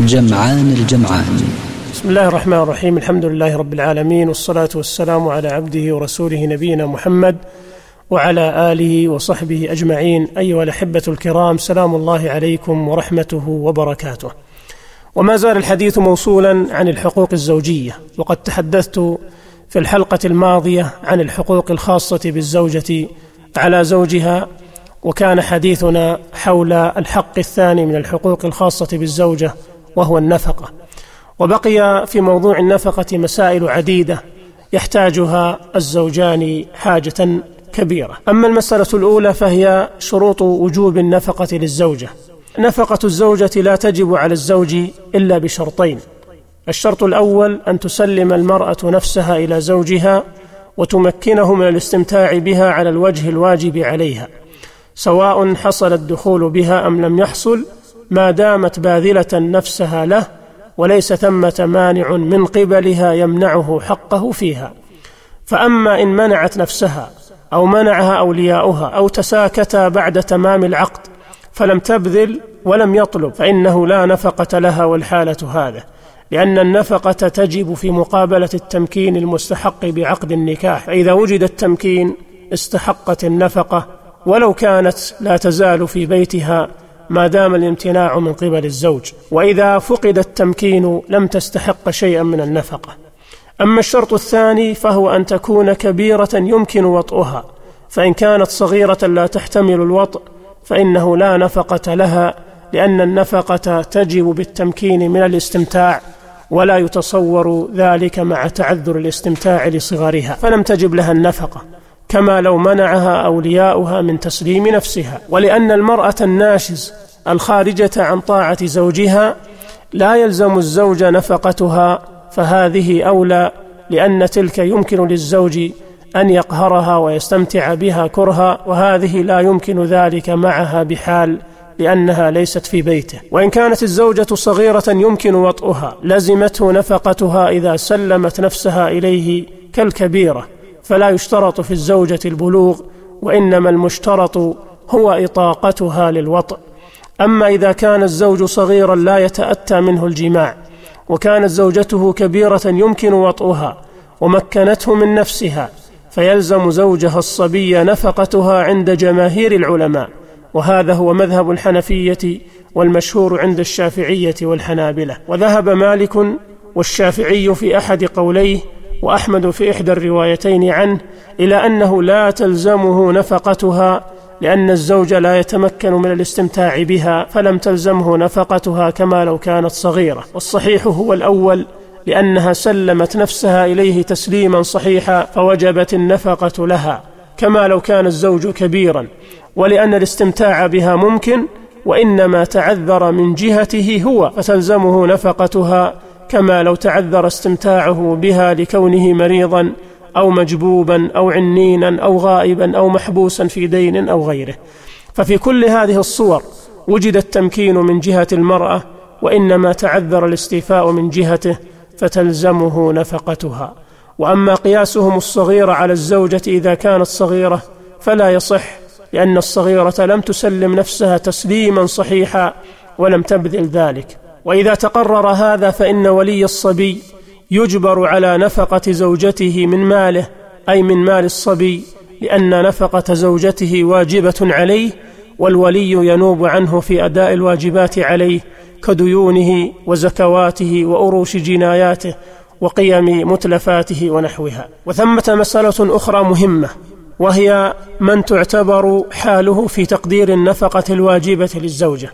جمعان الجمعان. بسم الله الرحمن الرحيم. الحمد لله رب العالمين والصلاة والسلام على عبده ورسوله نبينا محمد وعلى آله وصحبه أجمعين. أيها الأحبة الكرام سلام الله عليكم ورحمته وبركاته. وما زال الحديث موصولا عن الحقوق الزوجية وقد تحدثت في الحلقة الماضية عن الحقوق الخاصة بالزوجة على زوجها وكان حديثنا حول الحق الثاني من الحقوق الخاصة بالزوجة وهو النفقة. وبقي في موضوع النفقة مسائل عديدة يحتاجها الزوجان حاجة كبيرة. أما المسألة الأولى فهي شروط وجوب النفقة للزوجة. نفقة الزوجة لا تجب على الزوج إلا بشرطين. الشرط الأول أن تسلم المرأة نفسها إلى زوجها وتمكنه من الاستمتاع بها على الوجه الواجب عليها سواء حصل الدخول بها أم لم يحصل ما دامت باذلة نفسها له وليس ثمة مانع من قبلها يمنعه حقه فيها. فأما إن منعت نفسها أو منعها أولياؤها أو تساكتا بعد تمام العقد فلم تبذل ولم يطلب فإنه لا نفقة لها والحالة هذا لأن النفقة تجب في مقابلة التمكين المستحق بعقد النكاح. فإذا وجد التمكين استحقت النفقة ولو كانت لا تزال في بيتها ما دام الامتناع من قبل الزوج وإذا فقد التمكين لم تستحق شيئا من النفقة. أما الشرط الثاني فهو أن تكون كبيرة يمكن وطئها فإن كانت صغيرة لا تحتمل الوطء فإنه لا نفقة لها لأن النفقة تجب بالتمكين من الاستمتاع ولا يتصور ذلك مع تعذر الاستمتاع لصغرها. فلم تجب لها النفقة. كما لو منعها أولياؤها من تسليم نفسها. ولأن المرأة الناشز الخارجة عن طاعة زوجها لا يلزم الزوج نفقتها فهذه أولى لأن تلك يمكن للزوج أن يقهرها ويستمتع بها كرها وهذه لا يمكن ذلك معها بحال لأنها ليست في بيته. وإن كانت الزوجة صغيرة يمكن وطئها لزمته نفقتها إذا سلمت نفسها إليه كالكبيرة. فلا يشترط في الزوجة البلوغ وإنما المشترط هو إطاقتها للوطء. أما إذا كان الزوج صغيرا لا يتأتى منه الجماع وكانت زوجته كبيرة يمكن وطئها ومكنته من نفسها فيلزم زوجها الصبي نفقتها عند جماهير العلماء. وهذا هو مذهب الحنفية والمشهور عند الشافعية والحنابلة. وذهب مالك والشافعي في أحد قوليه وأحمد في إحدى الروايتين عنه إلى أنه لا تلزمه نفقتها لأن الزوج لا يتمكن من الاستمتاع بها فلم تلزمه نفقتها كما لو كانت صغيرة. والصحيح هو الأول لأنها سلمت نفسها إليه تسليما صحيحا فوجبت النفقة لها كما لو كان الزوج كبيرا. ولأن الاستمتاع بها ممكن وإنما تعذر من جهته هو فتلزمه نفقتها كما لو تعذر استمتاعه بها لكونه مريضا أو مجبوبا أو عنينا أو غائبا أو محبوسا في دين أو غيره. ففي كل هذه الصور وجد التمكين من جهة المرأة وإنما تعذر الاستيفاء من جهته فتلزمه نفقتها. وأما قياسهم الصغير على الزوجة إذا كانت صغيرة فلا يصح لأن الصغيرة لم تسلم نفسها تسليما صحيحا ولم تبذل ذلك. وإذا تقرر هذا فإن ولي الصبي يجبر على نفقة زوجته من ماله أي من مال الصبي لأن نفقة زوجته واجبة عليه والولي ينوب عنه في أداء الواجبات عليه كديونه وزكواته وأروش جناياته وقيم متلفاته ونحوها. وثمة مسألة أخرى مهمة وهي من تعتبر حاله في تقدير النفقة الواجبة للزوجة.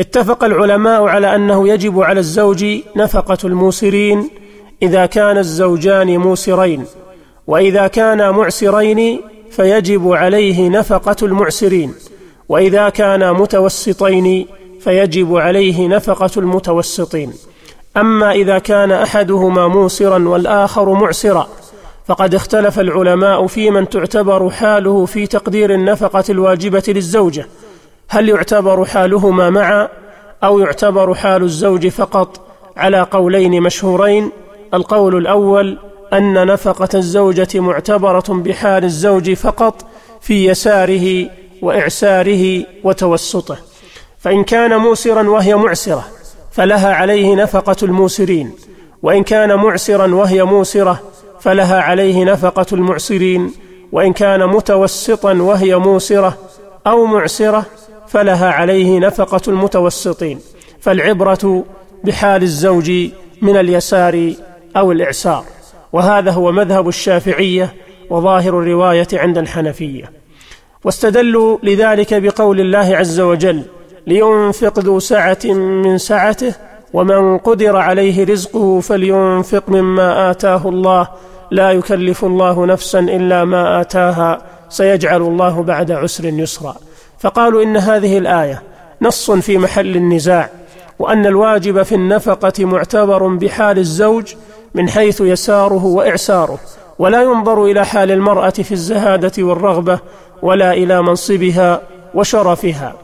اتفق العلماء على أنه يجب على الزوج نفقة الموسرين إذا كان الزوجان موسرين وإذا كانا معسرين فيجب عليه نفقة المعسرين وإذا كانا متوسطين فيجب عليه نفقة المتوسطين. أما إذا كان أحدهما موسرا والآخر معسرا فقد اختلف العلماء في من تعتبر حاله في تقدير النفقة الواجبة للزوجة هل يعتبر حالهما معا أو يعتبر حال الزوج فقط على قولين مشهورين؟ القول الأول أن نفقة الزوجة معتبرة بحال الزوج فقط في يساره وإعساره وتوسطه فإن كان موسرا وهي معسرة فلها عليه نفقة الموسرين وإن كان معسرا وهي موسرة فلها عليه نفقة المعسرين وإن كان متوسطا وهي موسرة أو معسرة فلها عليه نفقة المتوسطين فالعبرة بحال الزوج من اليسار أو الإعسار. وهذا هو مذهب الشافعية وظاهر الرواية عند الحنفية. واستدلوا لذلك بقول الله عز وجل لينفق ذو سعة من سعته ومن قدر عليه رزقه فلينفق مما آتاه الله. لا يكلف الله نفسا إلا ما آتاها سيجعل الله بعد عسر يسرا. فقالوا إن هذه الآية نص في محل النزاع وأن الواجب في النفقة معتبر بحال الزوج من حيث يساره وإعساره ولا ينظر إلى حال المرأة في الزهادة والرغبة ولا إلى منصبها وشرفها.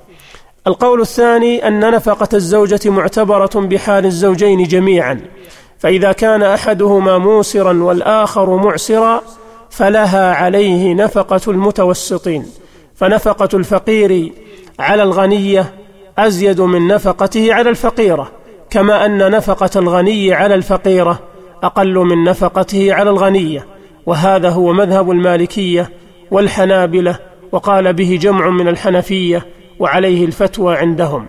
القول الثاني أن نفقة الزوجة معتبرة بحال الزوجين جميعا فإذا كان أحدهما موسرا والآخر معسرا فلها عليه نفقة المتوسطين. فنفقة الفقير على الغنيه أزيد من نفقته على الفقيرة كما أن نفقة الغني على الفقيرة أقل من نفقته على الغنيه وهذا هو مذهب المالكية والحنابلة وقال به جمع من الحنفية وعليه الفتوى عندهم.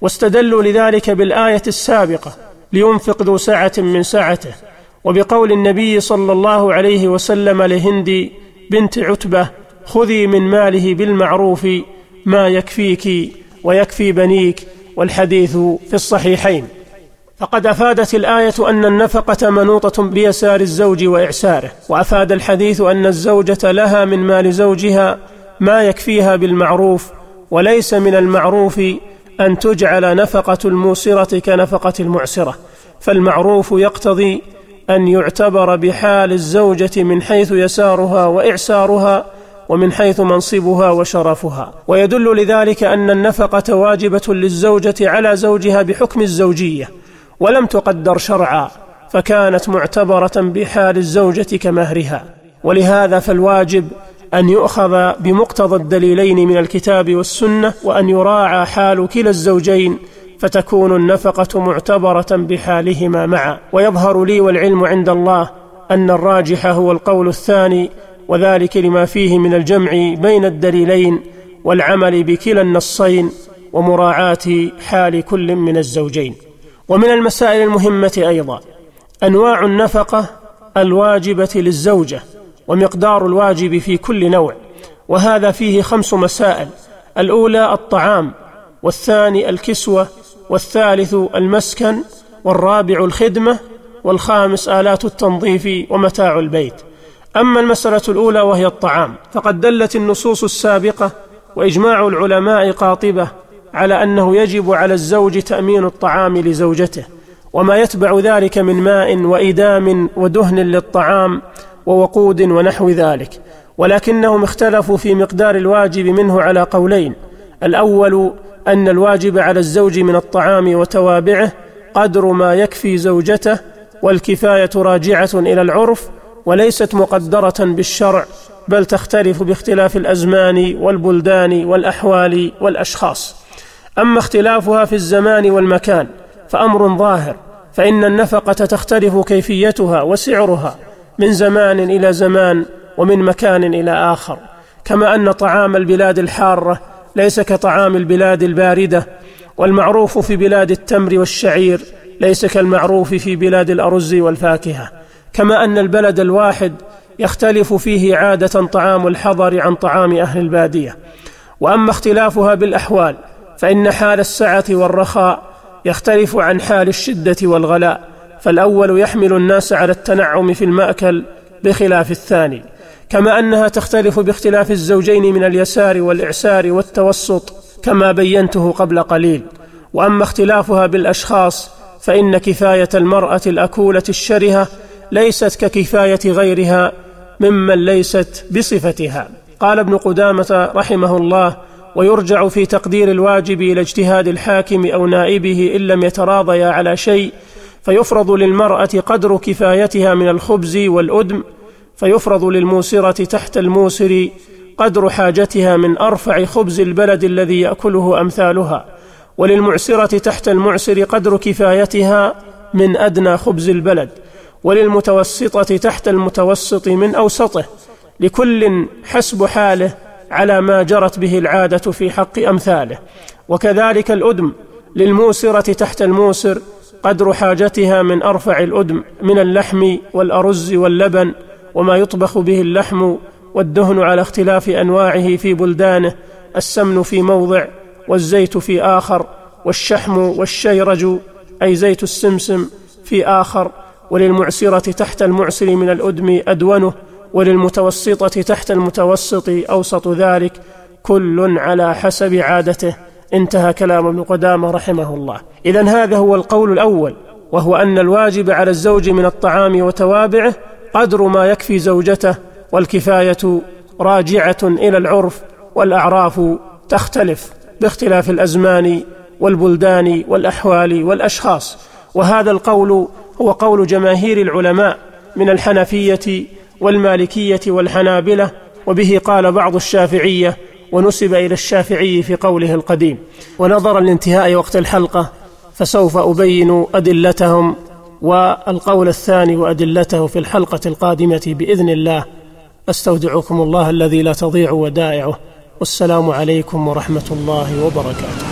واستدلوا لذلك بالآية السابقة لينفق ذو سعة من سعته. وبقول النبي صلى الله عليه وسلم لهند بنت عتبة خذي من ماله بالمعروف ما يكفيك ويكفي بنيك والحديث في الصحيحين. فقد أفادت الآية أن النفقة منوطة بيسار الزوج وإعساره وأفاد الحديث أن الزوجة لها من مال زوجها ما يكفيها بالمعروف وليس من المعروف أن تجعل نفقة الموسرة كنفقة المعسرة. فالمعروف يقتضي أن يعتبر بحال الزوجة من حيث يسارها وإعسارها ومن حيث منصبها وشرفها. ويدل لذلك أن النفقة واجبة للزوجة على زوجها بحكم الزوجية ولم تقدر شرعا فكانت معتبرة بحال الزوجة كمهرها. ولهذا فالواجب أن يؤخذ بمقتضى الدليلين من الكتاب والسنة وأن يراعى حال كلا الزوجين فتكون النفقة معتبرة بحالهما معا. ويظهر لي والعلم عند الله أن الراجح هو القول الثاني وذلك لما فيه من الجمع بين الدليلين والعمل بكلا النصين ومراعاة حال كل من الزوجين. ومن المسائل المهمة أيضا أنواع النفقة الواجبة للزوجة ومقدار الواجب في كل نوع وهذا فيه خمس مسائل الأولى الطعام والثاني الكسوة والثالث المسكن والرابع الخدمة والخامس آلات التنظيف ومتاع البيت. أما المسألة الأولى وهي الطعام فقد دلت النصوص السابقة وإجماع العلماء قاطبة على أنه يجب على الزوج تأمين الطعام لزوجته وما يتبع ذلك من ماء وإدام ودهن للطعام ووقود ونحو ذلك ولكنهم اختلفوا في مقدار الواجب منه على قولين الأول أن الواجب على الزوج من الطعام وتوابعه قدر ما يكفي زوجته والكفاية راجعة إلى العرف وليست مقدرة بالشرع بل تختلف باختلاف الأزمان والبلدان والأحوال والأشخاص. أما اختلافها في الزمان والمكان فأمر ظاهر فإن النفقة تختلف كيفيتها وسعرها من زمان إلى زمان ومن مكان إلى آخر. كما أن طعام البلاد الحارة ليس كطعام البلاد الباردة والمعروف في بلاد التمر والشعير ليس كالمعروف في بلاد الأرز والفاكهة. كما أن البلد الواحد يختلف فيه عادة طعام الحضر عن طعام أهل البادية. وأما اختلافها بالأحوال فإن حال السعة والرخاء يختلف عن حال الشدة والغلاء فالأول يحمل الناس على التنعم في المأكل بخلاف الثاني. كما أنها تختلف باختلاف الزوجين من اليسار والإعسار والتوسط كما بينته قبل قليل. وأما اختلافها بالأشخاص فإن كفاية المرأة الأكولة الشرهة ليست ككفاية غيرها ممن ليست بصفتها. قال ابن قدامة رحمه الله ويرجع في تقدير الواجب إلى اجتهاد الحاكم أو نائبه إن لم يتراضيا على شيء فيفرض للمرأة قدر كفايتها من الخبز والأدم فيفرض للموسرة تحت الموسر قدر حاجتها من أرفع خبز البلد الذي يأكله أمثالها وللمعسرة تحت المعسر قدر كفايتها من أدنى خبز البلد. وللمتوسطة تحت المتوسط من أوسطه لكل حسب حاله على ما جرت به العادة في حق أمثاله. وكذلك الأدم للموسرة تحت الموسر قدر حاجتها من أرفع الأدم من اللحم والأرز واللبن وما يطبخ به اللحم والدهن على اختلاف أنواعه في بلدانه السمن في موضع والزيت في آخر والشحم والشيرج أي زيت السمسم في آخر. وللمعسرة تحت المعسر من الأدم أدونه وللمتوسطة تحت المتوسط أوسط ذلك كل على حسب عادته. انتهى كلام ابن قدامة رحمه الله. اذا هذا هو القول الأول وهو أن الواجب على الزوج من الطعام وتوابعه قدر ما يكفي زوجته والكفاية راجعة إلى العرف والأعراف تختلف باختلاف الأزمان والبلدان والأحوال والأشخاص. وهذا القول هو قول جماهير العلماء من الحنفية والمالكية والحنابلة وبه قال بعض الشافعية ونسب إلى الشافعي في قوله القديم ونظرا لانتهاء وقت الحلقة فسوف أبين أدلتهم والقول الثاني وأدلته في الحلقة القادمة بإذن الله. أستودعكم الله الذي لا تضيع ودائعه. والسلام عليكم ورحمة الله وبركاته.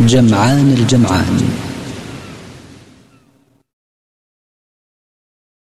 جمعان الجمعان.